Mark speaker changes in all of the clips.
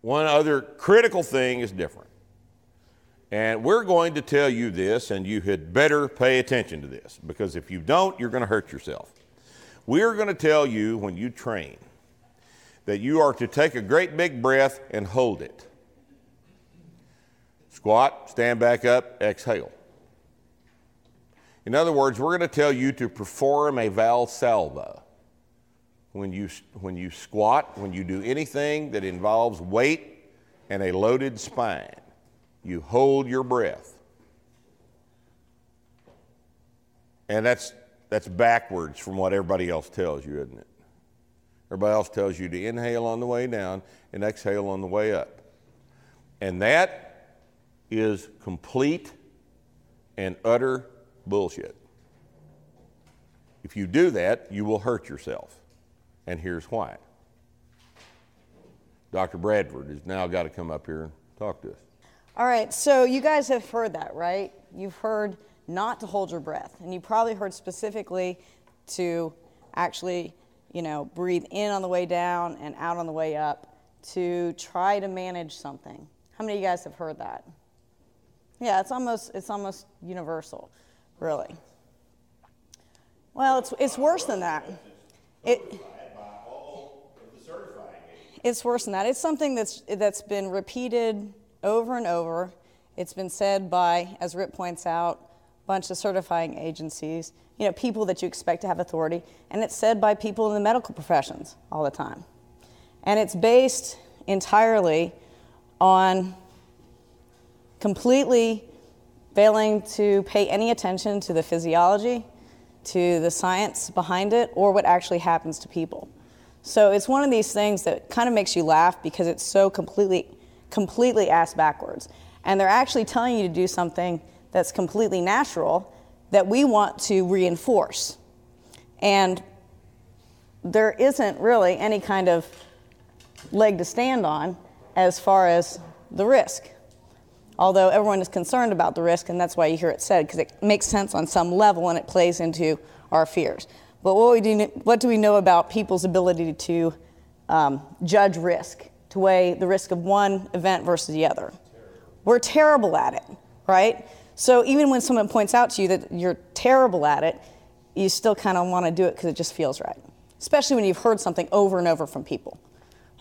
Speaker 1: one other critical thing is different. And we're going to tell you this, and you had better pay attention to this because if you don't, you're going to hurt yourself. We're going to tell you when you train that you are to take a great big breath and hold it. Squat, stand back up, exhale. In other words, we're going to tell you to perform a Valsalva. When you, when you squat, when you do anything that involves weight and a loaded spine, you hold your breath. And that's, that's backwards from what everybody else tells you, isn't it? Everybody else tells you to inhale on the way down and exhale on the way up. And that is complete and utter bullshit. If you do that, you will hurt yourself. And here's why. Dr. Bradford has now got to come up here and talk to us.
Speaker 2: All right, so you guys have heard that, right? You've heard not to hold your breath, and you probably heard specifically to actually, you know, breathe in on the way down and out on the way up to try to manage something. How many of you guys have heard that? Yeah, it's almost it's almost universal, really. Well, it's it's worse than that. It it's worse than that. It's something that's that's been repeated over and over. It's been said by, as Rip points out, a bunch of certifying agencies, you know, people that you expect to have authority, and it's said by people in the medical professions all the time. And it's based entirely on completely failing to pay any attention to the physiology, to the science behind it, or what actually happens to people. So it's one of these things that kind of makes you laugh because it's so completely completely ass backwards. And they're actually telling you to do something that's completely natural that we want to reinforce. And there isn't really any kind of leg to stand on as far as the risk. Although everyone is concerned about the risk, and that's why you hear it said, because it makes sense on some level and it plays into our fears. But what, do, what do we know about people's ability to um, judge risk? to weigh the risk of one event versus the other. We're terrible at it, right? So even when someone points out to you that you're terrible at it, you still kind of want to do it because it just feels right, especially when you've heard something over and over from people.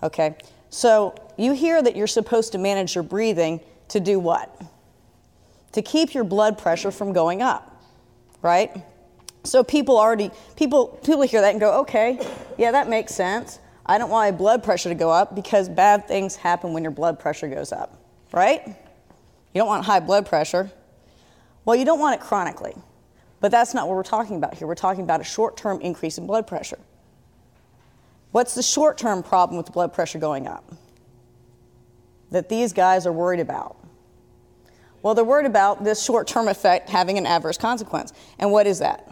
Speaker 2: Okay? So you hear that you're supposed to manage your breathing to do what? To keep your blood pressure from going up, right? So people already people people hear that and go, "Okay, yeah, that makes sense." I don't want my blood pressure to go up because bad things happen when your blood pressure goes up, right? You don't want high blood pressure. Well, you don't want it chronically, but that's not what we're talking about here. We're talking about a short term increase in blood pressure. What's the short term problem with blood pressure going up? That these guys are worried about. Well, they're worried about this short term effect having an adverse consequence. And what is that?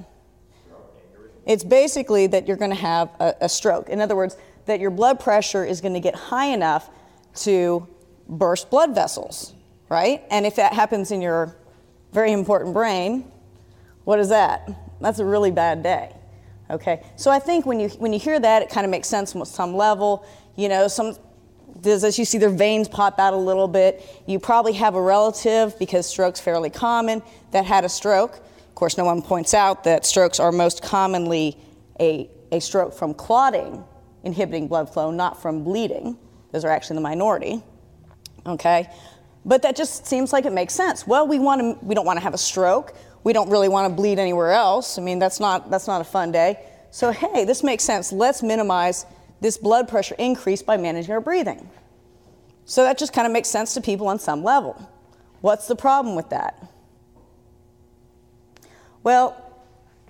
Speaker 2: It's basically that you're going to have a, a stroke. In other words, that your blood pressure is going to get high enough to burst blood vessels, right? And if that happens in your very important brain, what is that? That's a really bad day. Okay, so I think when you when you hear that, it kind of makes sense on some level. You know, some as you see their veins pop out a little bit. You probably have a relative because stroke's fairly common that had a stroke. Of course, no one points out that strokes are most commonly a, a stroke from clotting inhibiting blood flow, not from bleeding. Those are actually the minority. Okay? But that just seems like it makes sense. Well, we want to we don't want to have a stroke. We don't really want to bleed anywhere else. I mean, that's not that's not a fun day. So, hey, this makes sense. Let's minimize this blood pressure increase by managing our breathing. So that just kind of makes sense to people on some level. What's the problem with that? Well,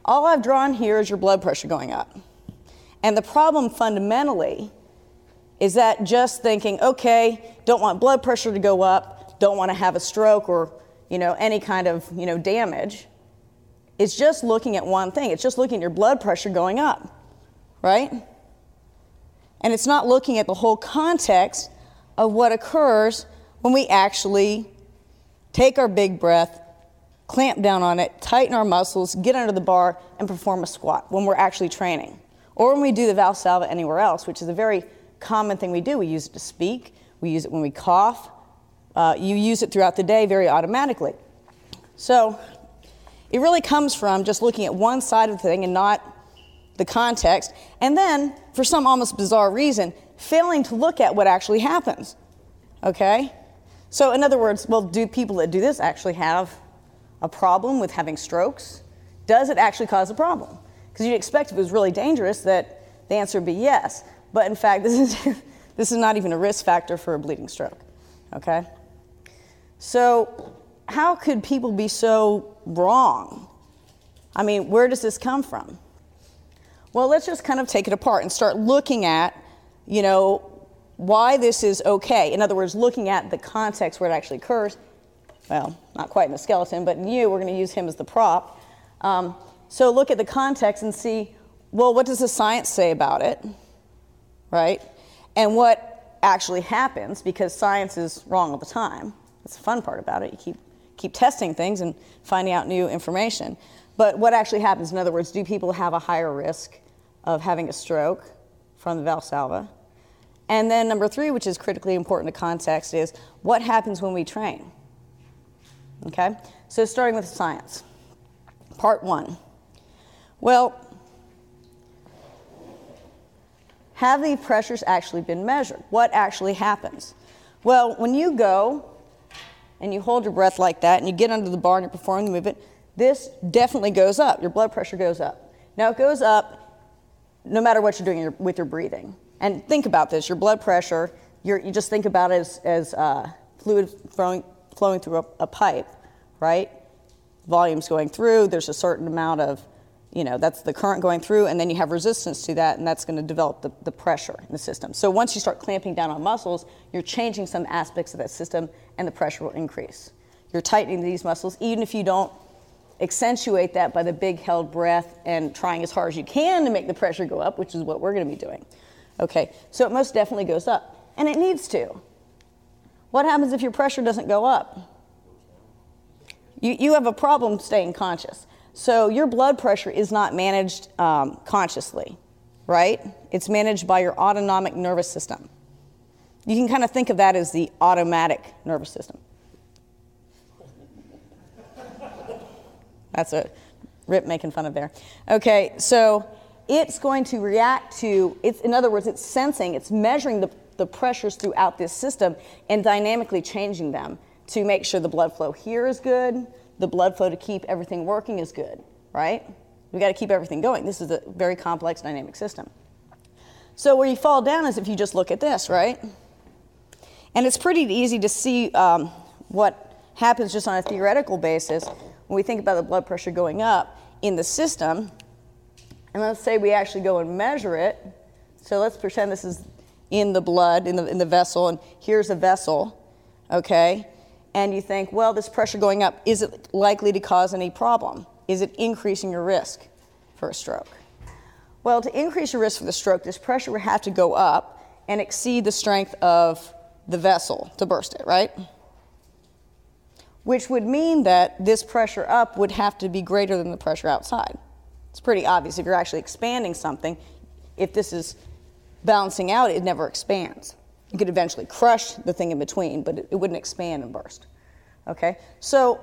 Speaker 2: all I've drawn here is your blood pressure going up. And the problem fundamentally is that just thinking, okay, don't want blood pressure to go up, don't want to have a stroke or, you know, any kind of, you know, damage. It's just looking at one thing. It's just looking at your blood pressure going up, right? And it's not looking at the whole context of what occurs when we actually take our big breath, clamp down on it, tighten our muscles, get under the bar, and perform a squat when we're actually training. Or when we do the Valsalva anywhere else, which is a very common thing we do. We use it to speak, we use it when we cough. Uh, you use it throughout the day very automatically. So it really comes from just looking at one side of the thing and not the context. And then, for some almost bizarre reason, failing to look at what actually happens. Okay? So, in other words, well, do people that do this actually have a problem with having strokes? Does it actually cause a problem? Because you'd expect if it was really dangerous that the answer would be yes. But in fact, this is, this is not even a risk factor for a bleeding stroke. Okay? So, how could people be so wrong? I mean, where does this come from? Well, let's just kind of take it apart and start looking at, you know, why this is okay. In other words, looking at the context where it actually occurs. Well, not quite in the skeleton, but in you, we're going to use him as the prop. Um, so look at the context and see, well, what does the science say about it, right? And what actually happens, because science is wrong all the time. That's the fun part about it. You keep, keep testing things and finding out new information. But what actually happens, in other words, do people have a higher risk of having a stroke from the Valsalva? And then number three, which is critically important to context, is what happens when we train? Okay? So starting with science. Part one. Well, have the pressures actually been measured? What actually happens? Well, when you go and you hold your breath like that and you get under the bar and you're performing the movement, this definitely goes up. Your blood pressure goes up. Now, it goes up no matter what you're doing with your breathing. And think about this your blood pressure, you just think about it as, as uh, fluid flowing, flowing through a, a pipe, right? Volume's going through, there's a certain amount of, you know, that's the current going through, and then you have resistance to that, and that's going to develop the, the pressure in the system. So once you start clamping down on muscles, you're changing some aspects of that system, and the pressure will increase. You're tightening these muscles, even if you don't accentuate that by the big held breath and trying as hard as you can to make the pressure go up, which is what we're going to be doing. Okay, so it most definitely goes up, and it needs to. What happens if your pressure doesn't go up? You, you have a problem staying conscious. So your blood pressure is not managed um, consciously, right? It's managed by your autonomic nervous system. You can kind of think of that as the automatic nervous system. That's a rip making fun of there. Okay, so it's going to react to, it's, in other words, it's sensing, it's measuring the, the pressures throughout this system and dynamically changing them to make sure the blood flow here is good, the blood flow to keep everything working is good, right? We got to keep everything going. This is a very complex dynamic system. So where you fall down is if you just look at this, right? And it's pretty easy to see um, what happens just on a theoretical basis when we think about the blood pressure going up in the system and let's say we actually go and measure it. So let's pretend this is in the blood, in the, in the vessel, and here's a vessel, okay? And you think, well, this pressure going up, is it likely to cause any problem? Is it increasing your risk for a stroke? Well, to increase your risk for the stroke, this pressure would have to go up and exceed the strength of the vessel to burst it, right? Which would mean that this pressure up would have to be greater than the pressure outside. It's pretty obvious if you're actually expanding something, if this is balancing out, it never expands. You could eventually crush the thing in between, but it, it wouldn't expand and burst. Okay? So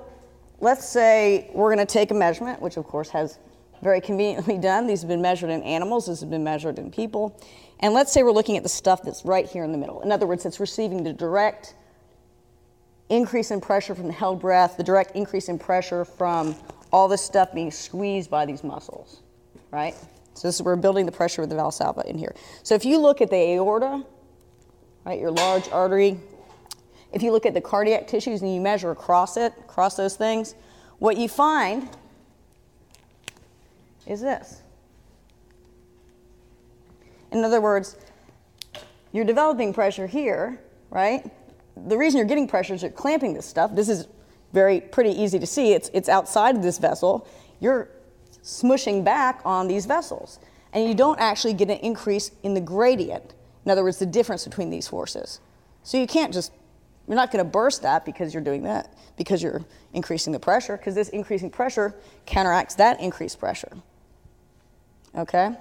Speaker 2: let's say we're going to take a measurement, which of course has very conveniently done. These have been measured in animals, this has been measured in people. And let's say we're looking at the stuff that's right here in the middle. In other words, it's receiving the direct increase in pressure from the held breath, the direct increase in pressure from all this stuff being squeezed by these muscles, right? So this is we're building the pressure with the valsalva in here. So if you look at the aorta, right, your large artery, if you look at the cardiac tissues and you measure across it, across those things, what you find is this. In other words, you're developing pressure here, right? The reason you're getting pressure is you're clamping this stuff. This is very pretty easy to see. It's, it's outside of this vessel. You're smushing back on these vessels. And you don't actually get an increase in the gradient. In other words, the difference between these forces. So you can't just, you're not going to burst that because you're doing that, because you're increasing the pressure, because this increasing pressure counteracts that increased pressure. Okay?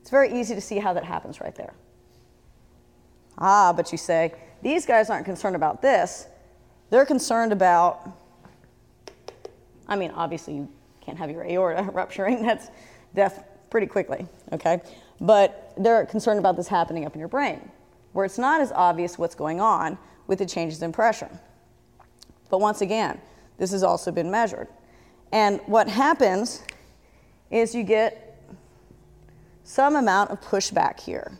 Speaker 2: It's very easy to see how that happens right there. Ah, but you say, These guys aren't concerned about this. They're concerned about, I mean, obviously you can't have your aorta rupturing. That's death pretty quickly, okay? But they're concerned about this happening up in your brain, where it's not as obvious what's going on with the changes in pressure. But once again, this has also been measured. And what happens is you get some amount of pushback here.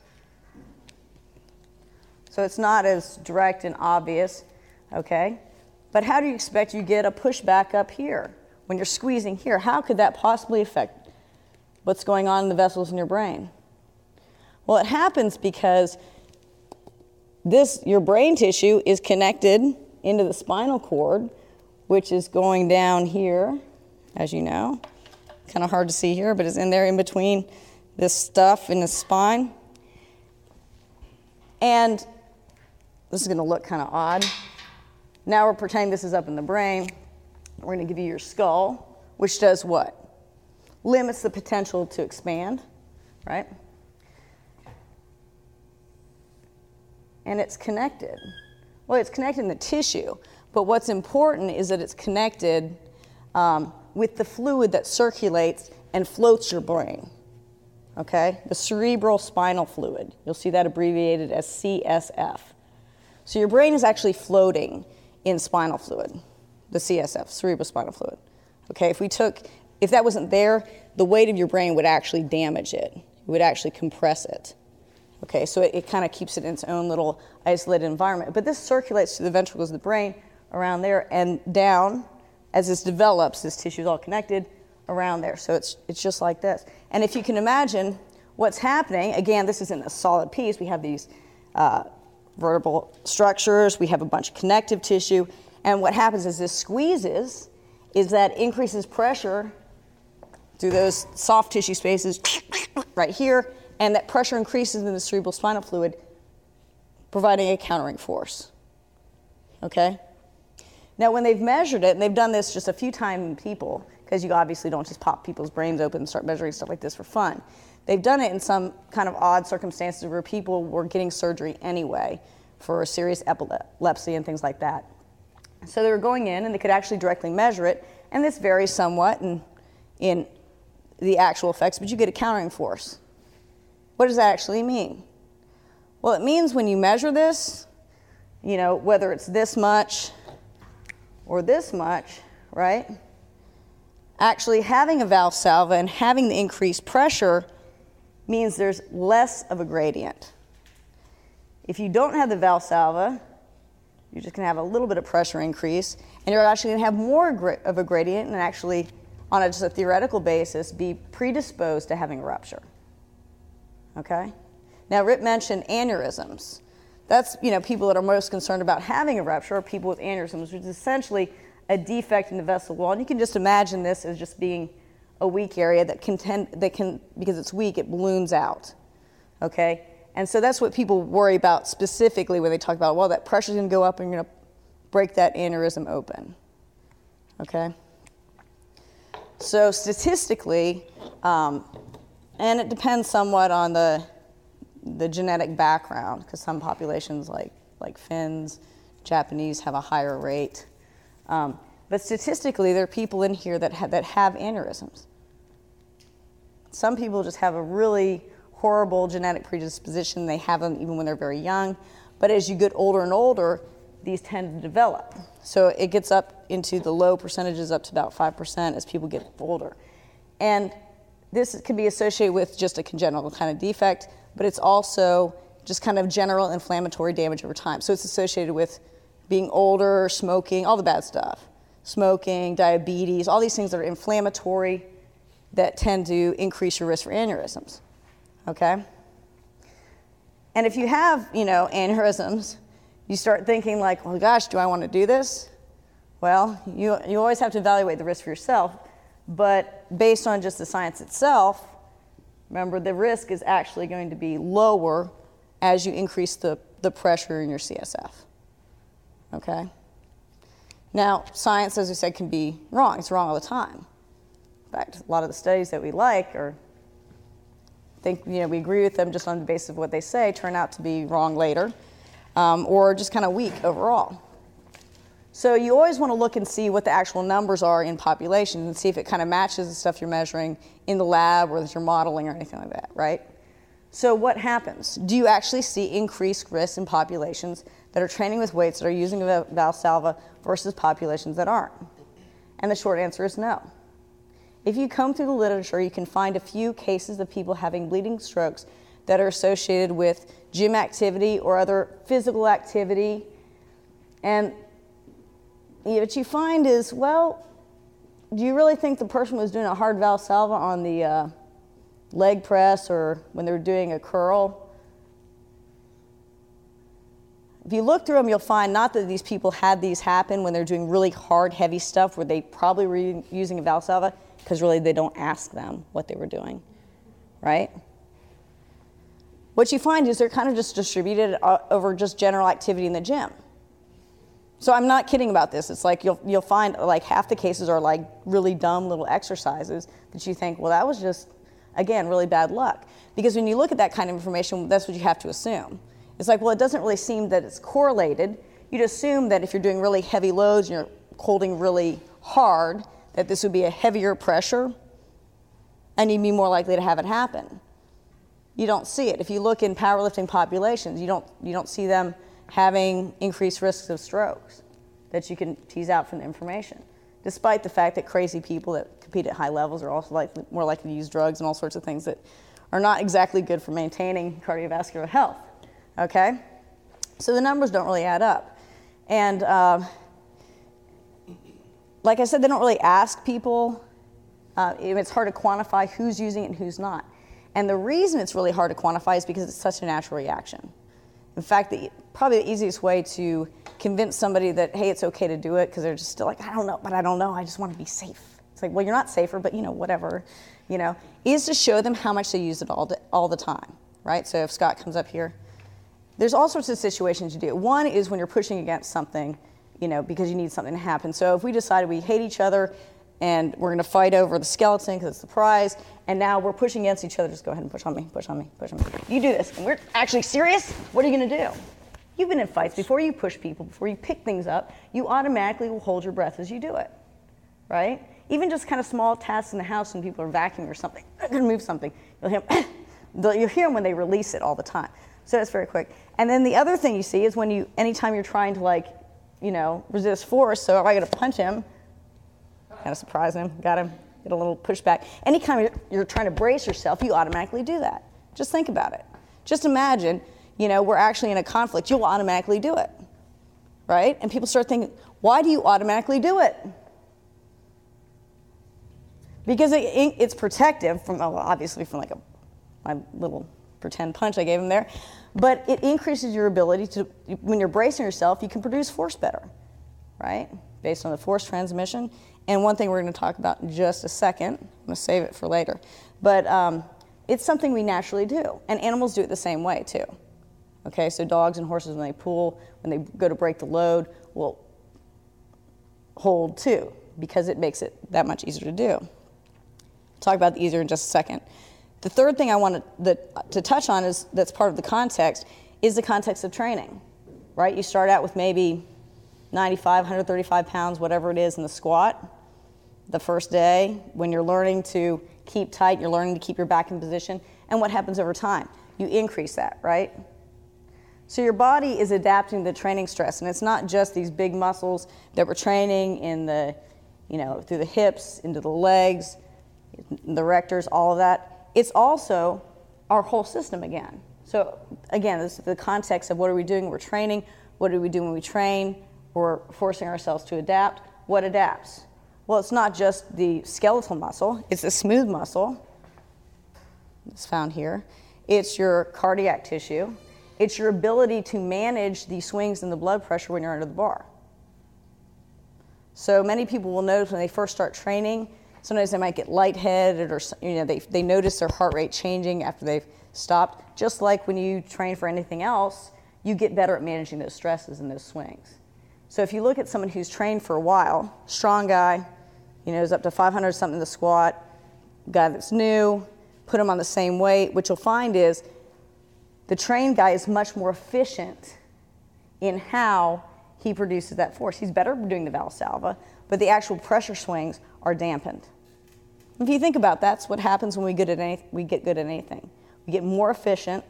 Speaker 2: So it's not as direct and obvious, okay? But how do you expect you get a pushback up here when you're squeezing here? How could that possibly affect what's going on in the vessels in your brain? Well, it happens because this your brain tissue is connected into the spinal cord, which is going down here, as you know. Kind of hard to see here, but it's in there in between this stuff in the spine. And this is going to look kind of odd. Now we're pretending this is up in the brain. We're going to give you your skull, which does what? Limits the potential to expand, right? And it's connected. Well, it's connected in the tissue, but what's important is that it's connected um, with the fluid that circulates and floats your brain. Okay? The cerebral spinal fluid. You'll see that abbreviated as CSF. So your brain is actually floating in spinal fluid, the CSF, cerebrospinal fluid. Okay, if we took, if that wasn't there, the weight of your brain would actually damage it. It would actually compress it. Okay, so it, it kind of keeps it in its own little isolated environment. But this circulates to the ventricles of the brain around there and down. As this develops, this tissue is all connected around there. So it's, it's just like this. And if you can imagine what's happening, again, this isn't a solid piece. We have these uh, vertebral structures, we have a bunch of connective tissue, and what happens is this squeezes, is that increases pressure through those soft tissue spaces right here, and that pressure increases in the cerebral spinal fluid, providing a countering force. Okay? Now, when they've measured it, and they've done this just a few times in people, because you obviously don't just pop people's brains open and start measuring stuff like this for fun. They've done it in some kind of odd circumstances where people were getting surgery anyway for serious epilepsy and things like that. So they were going in and they could actually directly measure it, and this varies somewhat in, in the actual effects, but you get a countering force. What does that actually mean? Well, it means when you measure this, you know, whether it's this much or this much, right? Actually, having a valve Valsalva and having the increased pressure means there's less of a gradient. If you don't have the valve Valsalva, you're just going to have a little bit of pressure increase, and you're actually going to have more of a gradient and actually, on a, just a theoretical basis, be predisposed to having a rupture. Okay? Now, Rip mentioned aneurysms. That's, you know, people that are most concerned about having a rupture are people with aneurysms, which is essentially a defect in the vessel wall. And you can just imagine this as just being a weak area that can tend, that can, because it's weak, it balloons out. Okay? And so that's what people worry about specifically when they talk about, well, that pressure's going to go up and you're going to break that aneurysm open. Okay? So statistically, um, and it depends somewhat on the, the genetic background, because some populations like, like Finns, Japanese have a higher rate. Um, but statistically, there are people in here that, ha- that have aneurysms. Some people just have a really horrible genetic predisposition. They have them even when they're very young. But as you get older and older, these tend to develop. So it gets up into the low percentages, up to about 5% as people get older. And this can be associated with just a congenital kind of defect, but it's also just kind of general inflammatory damage over time. So it's associated with being older, smoking, all the bad stuff. Smoking, diabetes, all these things that are inflammatory that tend to increase your risk for aneurysms. Okay? And if you have, you know, aneurysms, you start thinking like, well, gosh, do I want to do this? Well, you, you always have to evaluate the risk for yourself, but based on just the science itself, remember the risk is actually going to be lower as you increase the, the pressure in your CSF. Okay? Now, science, as we said, can be wrong. It's wrong all the time. In fact, a lot of the studies that we like or think, you know, we agree with them just on the basis of what they say turn out to be wrong later. um, or just kind of weak overall. So you always want to look and see what the actual numbers are in populations and see if it kind of matches the stuff you're measuring in the lab or that you're modeling or anything like that, right? So what happens? Do you actually see increased risk in populations that are training with weights that are using a Valsalva versus populations that aren't? And the short answer is no. If you comb through the literature, you can find a few cases of people having bleeding strokes that are associated with gym activity or other physical activity. And what you find is, well, do you really think the person was doing a hard valsalva on the uh, leg press or when they were doing a curl? If you look through them, you'll find not that these people had these happen when they're doing really hard, heavy stuff where they probably were using a valsalva, because really they don't ask them what they were doing, right? What you find is they're kind of just distributed uh, over just general activity in the gym. So I'm not kidding about this. It's like you'll, you'll find like half the cases are like really dumb little exercises that you think, well, that was just, again, really bad luck. Because when you look at that kind of information, that's what you have to assume. It's like, well, it doesn't really seem that it's correlated. You'd assume that if you're doing really heavy loads and you're holding really hard, that this would be a heavier pressure and you'd be more likely to have it happen. You don't see it. If you look in powerlifting populations, you don't, you don't see them having increased risks of strokes that you can tease out from the information, despite the fact that crazy people that compete at high levels are also likely, more likely to use drugs and all sorts of things that are not exactly good for maintaining cardiovascular health. Okay? So the numbers don't really add up. And uh, like I said, they don't really ask people. Uh, it's hard to quantify who's using it and who's not. And the reason it's really hard to quantify is because it's such a natural reaction. In fact, the, probably the easiest way to convince somebody that, hey, it's okay to do it, because they're just still like, I don't know, but I don't know, I just want to be safe. It's like, well, you're not safer, but you know, whatever, you know, is to show them how much they use it all, all the time, right? So if Scott comes up here, there's all sorts of situations you do. One is when you're pushing against something you know, because you need something to happen. So if we decided we hate each other and we're going to fight over the skeleton because it's the prize, and now we're pushing against each other, just go ahead and push on me, push on me, push on me. You do this, and we're actually serious. What are you going to do? You've been in fights before you push people, before you pick things up, you automatically will hold your breath as you do it, right? Even just kind of small tasks in the house when people are vacuuming or something, they're going to move something. You'll hear, them, you'll hear them when they release it all the time. So that's very quick. And then the other thing you see is when you, anytime you're trying to like you know, resist force. So if I got to punch him, kind of surprise him, got him, get a little pushback. Anytime you're, you're trying to brace yourself, you automatically do that. Just think about it. Just imagine, you know, we're actually in a conflict, you'll automatically do it, right? And people start thinking, why do you automatically do it? Because it, it's protective from, obviously, from like a my little pretend punch I gave him there. But it increases your ability to, when you're bracing yourself, you can produce force better, right? Based on the force transmission. And one thing we're going to talk about in just a second, I'm going to save it for later. But um, it's something we naturally do. And animals do it the same way, too. Okay, so dogs and horses, when they pull, when they go to break the load, will hold too, because it makes it that much easier to do. Talk about the easier in just a second. The third thing I want to, to touch on is that's part of the context is the context of training, right? You start out with maybe 95, 135 pounds, whatever it is in the squat the first day when you're learning to keep tight, you're learning to keep your back in position. And what happens over time? You increase that, right? So your body is adapting to the training stress, and it's not just these big muscles that we're training in the, you know, through the hips, into the legs, the rectors, all of that it's also our whole system again. So again, this is the context of what are we doing? We're training. What do we do when we train? We're forcing ourselves to adapt. What adapts? Well, it's not just the skeletal muscle, it's the smooth muscle. It's found here. It's your cardiac tissue. It's your ability to manage the swings in the blood pressure when you're under the bar. So many people will notice when they first start training, Sometimes they might get lightheaded or you know, they, they notice their heart rate changing after they've stopped. Just like when you train for anything else, you get better at managing those stresses and those swings. So if you look at someone who's trained for a while, strong guy, you know, is up to 500 something in the squat, guy that's new, put him on the same weight, what you'll find is the trained guy is much more efficient in how he produces that force. He's better doing the Valsalva, but the actual pressure swings are dampened. If you think about that, that's what happens when we, good at any, we get good at anything. We get more efficient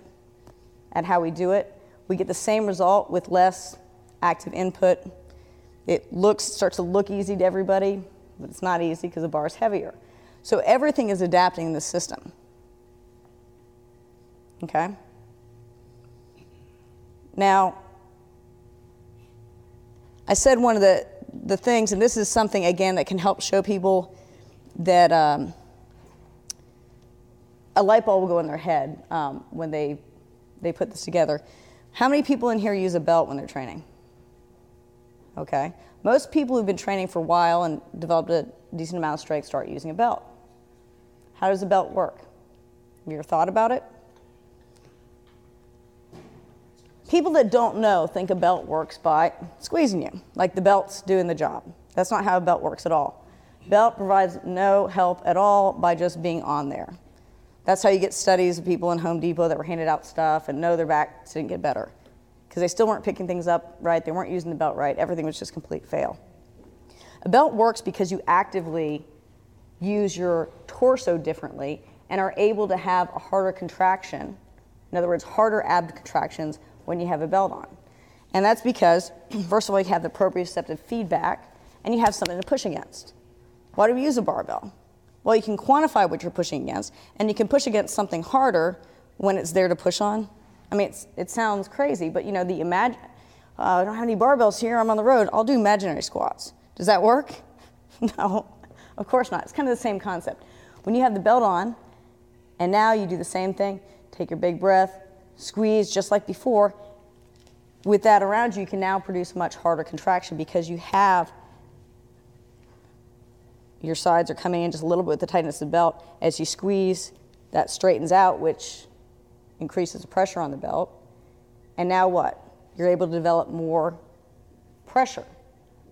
Speaker 2: at how we do it. We get the same result with less active input. It looks starts to look easy to everybody, but it's not easy because the bar is heavier. So everything is adapting in the system. Okay? Now, I said one of the, the things, and this is something again that can help show people that um, a light bulb will go in their head um, when they, they put this together. How many people in here use a belt when they're training? Okay. Most people who've been training for a while and developed a decent amount of strength start using a belt. How does a belt work? Have you ever thought about it? People that don't know think a belt works by squeezing you, like the belt's doing the job. That's not how a belt works at all. Belt provides no help at all by just being on there. That's how you get studies of people in Home Depot that were handed out stuff and know their backs didn't get better because they still weren't picking things up right, they weren't using the belt right, everything was just complete fail. A belt works because you actively use your torso differently and are able to have a harder contraction. In other words, harder ab contractions when you have a belt on. And that's because, first of all, you have the proprioceptive feedback and you have something to push against. Why do we use a barbell? Well, you can quantify what you're pushing against, and you can push against something harder when it's there to push on I mean, it sounds crazy, but you know, the imagine, uh, I don't have any barbells here, I'm on the road, I'll do imaginary squats. Does that work? no, of course not. It's kind of the same concept. When you have the belt on, and now you do the same thing, take your big breath, squeeze just like before. With that around you, you can now produce much harder contraction because you have your sides are coming in just a little bit with the tightness of the belt. As you squeeze, that straightens out, which increases the pressure on the belt. And now what? You're able to develop more pressure,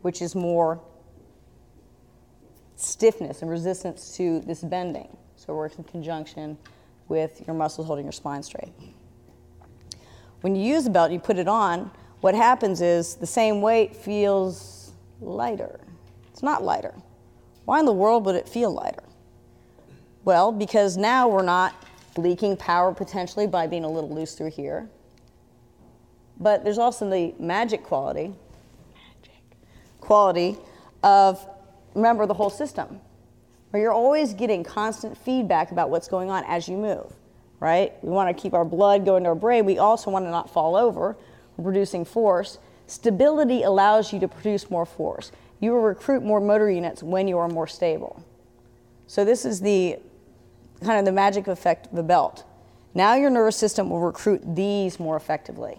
Speaker 2: which is more stiffness and resistance to this bending. So it works in conjunction with your muscles holding your spine straight. When you use the belt, and you put it on, what happens is the same weight feels lighter. It's not lighter. Why in the world would it feel lighter? Well, because now we're not leaking power potentially by being a little loose through here. But there's also the magic quality, magic quality of remember the whole system, where you're always getting constant feedback about what's going on as you move, right? We want to keep our blood going to our brain. We also want to not fall over. We're producing force. Stability allows you to produce more force. You will recruit more motor units when you are more stable. So this is the kind of the magic effect of the belt. Now your nervous system will recruit these more effectively.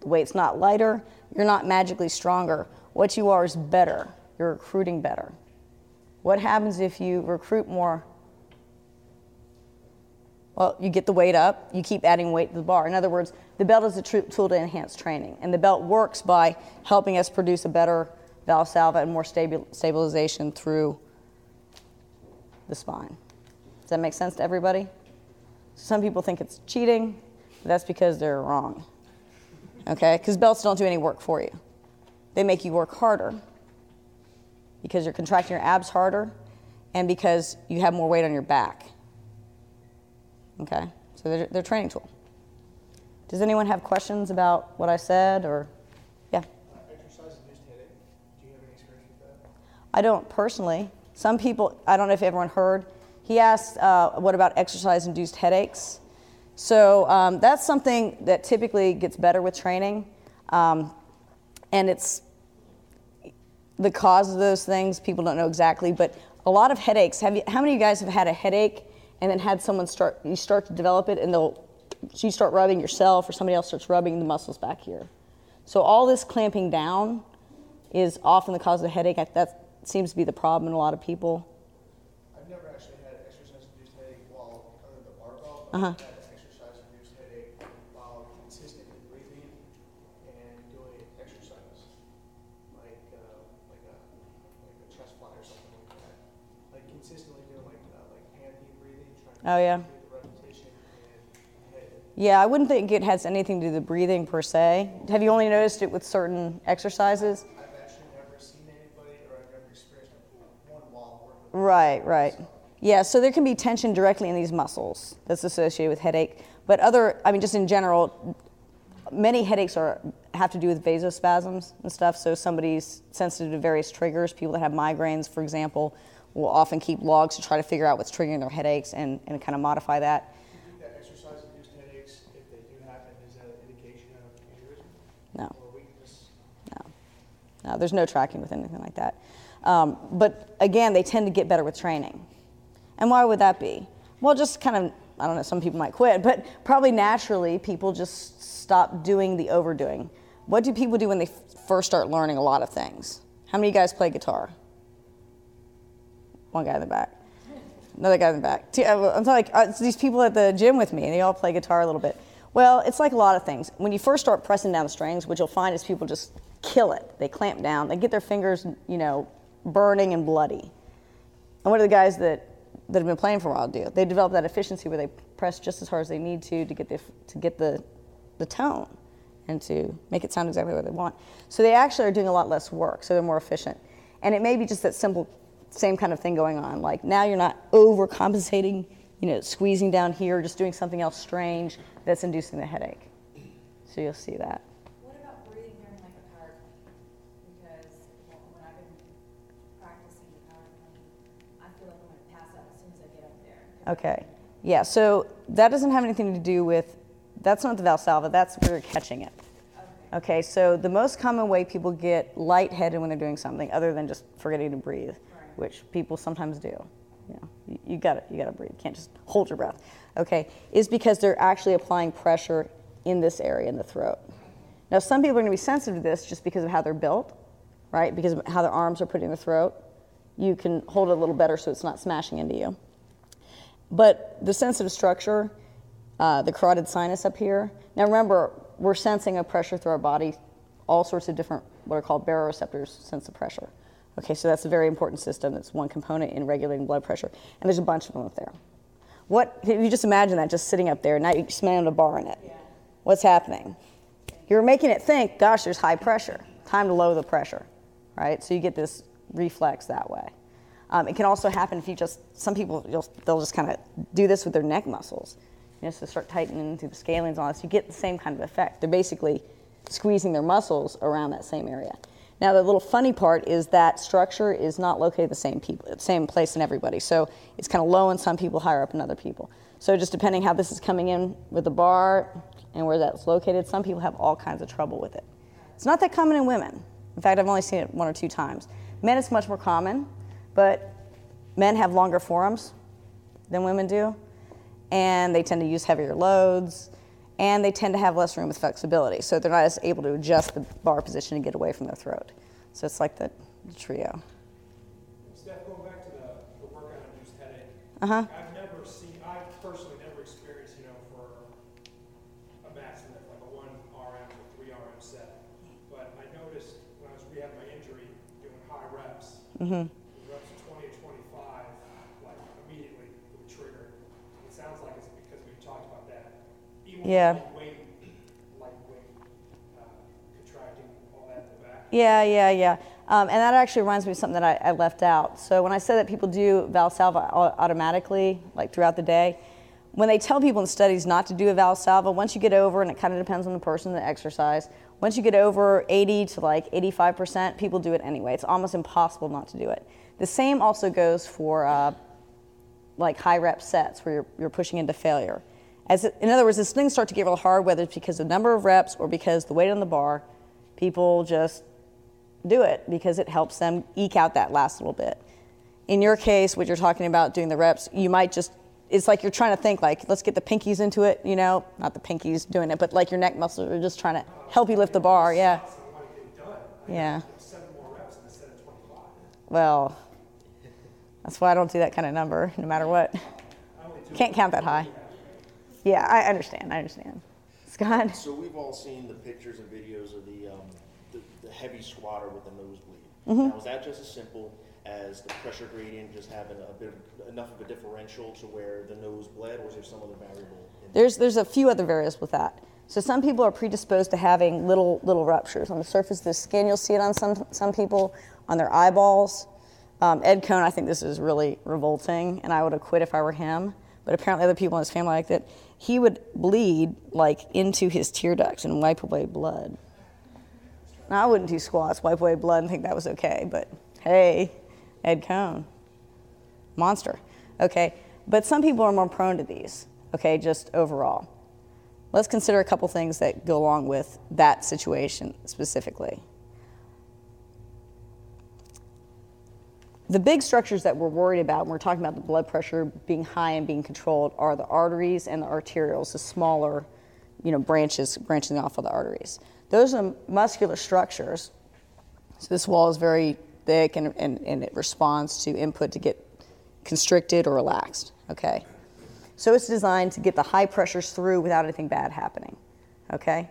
Speaker 2: The weight's not lighter, you're not magically stronger. What you are is better. You're recruiting better. What happens if you recruit more? Well, you get the weight up, you keep adding weight to the bar. In other words, the belt is a tool to enhance training, and the belt works by helping us produce a better valsalva and more stabi- stabilization through the spine Does that make sense to everybody? Some people think it's cheating. That's because they're wrong. Okay? Because belts don't do any work for you. They make you work harder because you're contracting your abs harder and because you have more weight on your back. Okay? So they're, they're training tool. Does anyone have questions about what I said or? Yeah.
Speaker 3: Exercise induced headache. Do you have any experience with that?
Speaker 2: I don't personally. Some people, I don't know if everyone heard, he asked, uh, what about exercise induced headaches? So um, that's something that typically gets better with training. Um, and it's the cause of those things, people don't know exactly, but a lot of headaches. Have you, how many of you guys have had a headache and then had someone start, you start to develop it and they'll, you start rubbing yourself or somebody else starts rubbing the muscles back here? So all this clamping down is often the cause of the headache. That seems to be the problem in a lot of people.
Speaker 3: Uh-huh. I've had exercise-induced headache while consistently breathing and doing exercise, like uh, like a like a chest fly or something like that. Like consistently doing like uh, like hand deep breathing, trying to
Speaker 2: oh, yeah.
Speaker 3: the repetition and
Speaker 2: Yeah, I wouldn't think it has anything to do with the breathing per se. Have you only noticed it with certain exercises?
Speaker 3: I've actually never seen anybody or I've never experienced one while working with
Speaker 2: Right, right. Yeah, so there can be tension directly in these muscles that's associated with headache. But other, I mean, just in general, many headaches are have to do with vasospasms and stuff. So somebody's sensitive to various triggers. People that have migraines, for example, will often keep logs to try to figure out what's triggering their headaches and, and kind of modify that.
Speaker 3: Do you think that exercise-induced headaches, if they do happen, is that an indication of aneurysm
Speaker 2: No.
Speaker 3: or weakness?
Speaker 2: No. No, there's no tracking with anything like that. Um, but again, they tend to get better with training. And why would that be? Well, just kind of, I don't know, some people might quit, but probably naturally people just stop doing the overdoing. What do people do when they f- first start learning a lot of things? How many of you guys play guitar? One guy in the back. Another guy in the back. Uh, I'm like, uh, it's these people at the gym with me, and they all play guitar a little bit. Well, it's like a lot of things. When you first start pressing down the strings, what you'll find is people just kill it. They clamp down. They get their fingers, you know, burning and bloody. And what do the guys that, that have been playing for a while do? They develop that efficiency where they press just as hard as they need to to get the, to get the, the tone and to make it sound exactly what they want. So they actually are doing a lot less work, so they're more efficient. And it may be just that simple, same kind of thing going on. Like now you're not overcompensating, you know, squeezing down here, just doing something else strange that's inducing the headache. So you'll see that.
Speaker 4: What about breathing during like a power clean? Because well, when I've been practicing the power clean, I feel like I'm gonna pass out as soon as I get up there.
Speaker 2: Okay. Yeah, so that doesn't have anything to do with, that's not the Valsalva, that's where you're catching it. Okay, so the most common way people get lightheaded when they're doing something, other than just forgetting to breathe, which people sometimes do. You know, you, you gotta, you gotta breathe. You can't just hold your breath. Okay, is because they're actually applying pressure in this area in the throat. Now, some people are gonna be sensitive to this just because of how they're built, right? Because of how their arms are put in the throat. You can hold it a little better so it's not smashing into you. But the sensitive structure, uh, the carotid sinus up here. Now remember, we're sensing a pressure through our body. All sorts of different, what are called baroreceptors, sense the pressure. Okay, so that's a very important system. It's one component in regulating blood pressure, and there's a bunch of them up there. What? If you just imagine that just sitting up there, now you're smelling a bar in it. What's happening? You're making it think, gosh, there's high pressure. Time to lower the pressure, right? So you get this reflex that way. Um, it can also happen if you just, some people, they'll just kind of do this with their neck muscles. You know, so start tightening through the scalenes and all this. You get the same kind of effect. They're basically squeezing their muscles around that same area. Now, the little funny part is that structure is not located the same people, same place in everybody. So it's kind of low in some people, higher up in other people. So just depending how this is coming in with the bar and where that's located, some people have all kinds of trouble with it. It's not that common in women. In fact, I've only seen it one or two times. Men, it's much more common, but men have longer forearms than women do, and they tend to use heavier loads, and they tend to have less room with flexibility. So they're not as able to adjust the bar position and get away from their throat. So it's like the, the trio.
Speaker 5: Steph, going back to the, the workout-induced headache.
Speaker 2: Uh-huh.
Speaker 5: I've never seen, I've personally never experienced, you know, for a max lift, like a one RM or three RM set. But I noticed when I was rehabbing my injury, doing high reps,
Speaker 2: Mm-hmm.
Speaker 5: reps of twenty to twenty-five, like immediately it would trigger. And It sounds like it's because we talked about that. Even
Speaker 2: Yeah.
Speaker 5: with weight, lightweight, uh, contracting, all that in the back.
Speaker 2: Yeah, yeah, yeah. Um, and that actually reminds me of something that I, I left out. So when I said that people do Valsalva automatically, like throughout the day, when they tell people in studies not to do a Valsalva, once you get over, and it kind of depends on the person, the exercise, once you get over 80 to like 85%, people do it anyway. It's almost impossible not to do it. The same also goes for uh, like high rep sets where you're, you're pushing into failure. As it, in other words, as things start to get real hard, whether it's because of the number of reps or because the weight on the bar, people just do it because it helps them eke out that last little bit. In your case, what you're talking about doing the reps, you might just it's like you're trying to think like let's get the pinkies into it, you know, not the pinkies doing it, but like your neck muscles are just trying to help you lift the bar, yeah. Yeah. Well, that's why I don't do that kind of number, no matter what. Can't count that high. Yeah, I understand. I understand. Scott?
Speaker 6: So we've all seen the pictures and videos of the, um, the, the heavy squatter with the nosebleed.
Speaker 2: Mm-hmm.
Speaker 6: Now, is that just as simple as the pressure gradient, just having a bit, of- enough of a differential to where the nose bled, or is there some other variable? in?
Speaker 2: There's, there's a few other variables with that. So some people are predisposed to having little, little ruptures. On the surface of the skin, you'll see it on some, some people, on their eyeballs. Um, Ed Coan, I think this is really revolting, and I would have quit if I were him. But apparently, other people in his family like that. He would bleed like into his tear ducts and wipe away blood. Now, I wouldn't do squats, wipe away blood, and think that was okay. But hey, Ed Coan, monster. Okay, but some people are more prone to these. Okay, just overall. Let's consider a couple things that go along with that situation specifically. The big structures that we're worried about when we're talking about the blood pressure being high and being controlled are the arteries and the arterioles, the smaller, you know, branches branching off of the arteries. Those are muscular structures. So this wall is very thick and, and, and it responds to input to get constricted or relaxed. Okay. So it's designed to get the high pressures through without anything bad happening. Okay?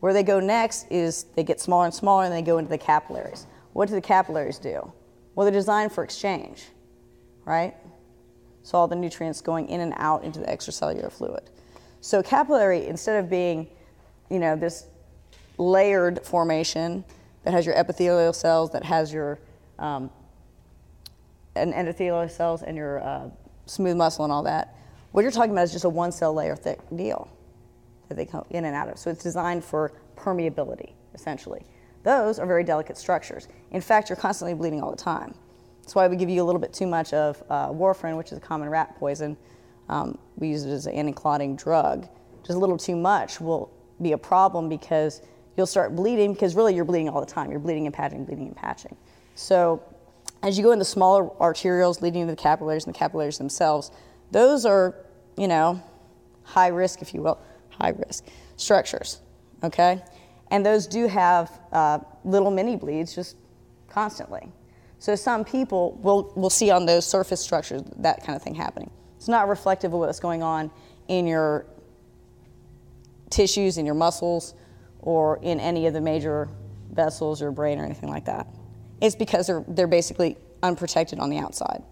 Speaker 2: Where they go next is they get smaller and smaller and they go into the capillaries. What do the capillaries do? Well, they're designed for exchange, right? So all the nutrients going in and out into the extracellular fluid. So capillary, instead of being, you know, this layered formation that has your epithelial cells, that has your um, and endothelial cells and your uh, smooth muscle and all that. What you're talking about is just a one cell layer thick deal that they come in and out of. So it's designed for permeability, essentially. Those are very delicate structures. In fact, you're constantly bleeding all the time. That's why we give you a little bit too much of uh, warfarin, which is a common rat poison. Um, we use it as an anti-clotting drug. Just a little too much will be a problem because you'll start bleeding because really you're bleeding all the time. You're bleeding and patching, bleeding and patching. So as you go into smaller arterioles leading to the capillaries and the capillaries themselves, those are, you know, high risk, if you will, high risk structures, okay? And those do have uh, little mini bleeds just constantly. So some people will, will see on those surface structures that kind of thing happening. It's not reflective of what's going on in your tissues, in your muscles, or in any of the major vessels or brain or anything like that. It's because they're, they're basically unprotected on the outside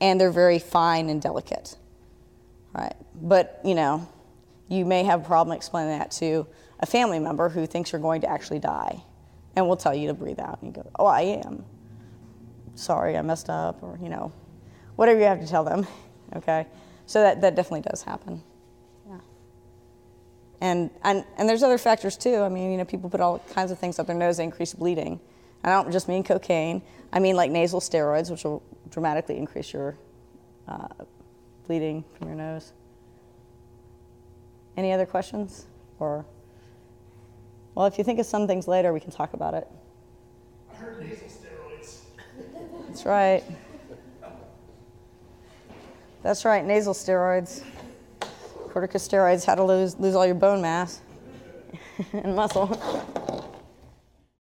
Speaker 2: and they're very fine and delicate. Right? But, you know, you may have a problem explaining that to a family member who thinks you're going to actually die and will tell you to breathe out and you go, "Oh, I am. Sorry, I messed up," or, you know, whatever you have to tell them. Okay? So that that definitely does happen. Yeah. And, and, and there's other factors too. I mean, you know, people put all kinds of things up their nose that increase bleeding. I don't just mean cocaine. I mean like nasal steroids, which will dramatically increase your uh, bleeding from your nose. Any other questions? Or, well, if you think of some things later, we can talk about it.
Speaker 5: I heard nasal steroids.
Speaker 2: That's right. That's right, nasal steroids. Corticosteroids, how to lose, lose all your bone mass and muscle.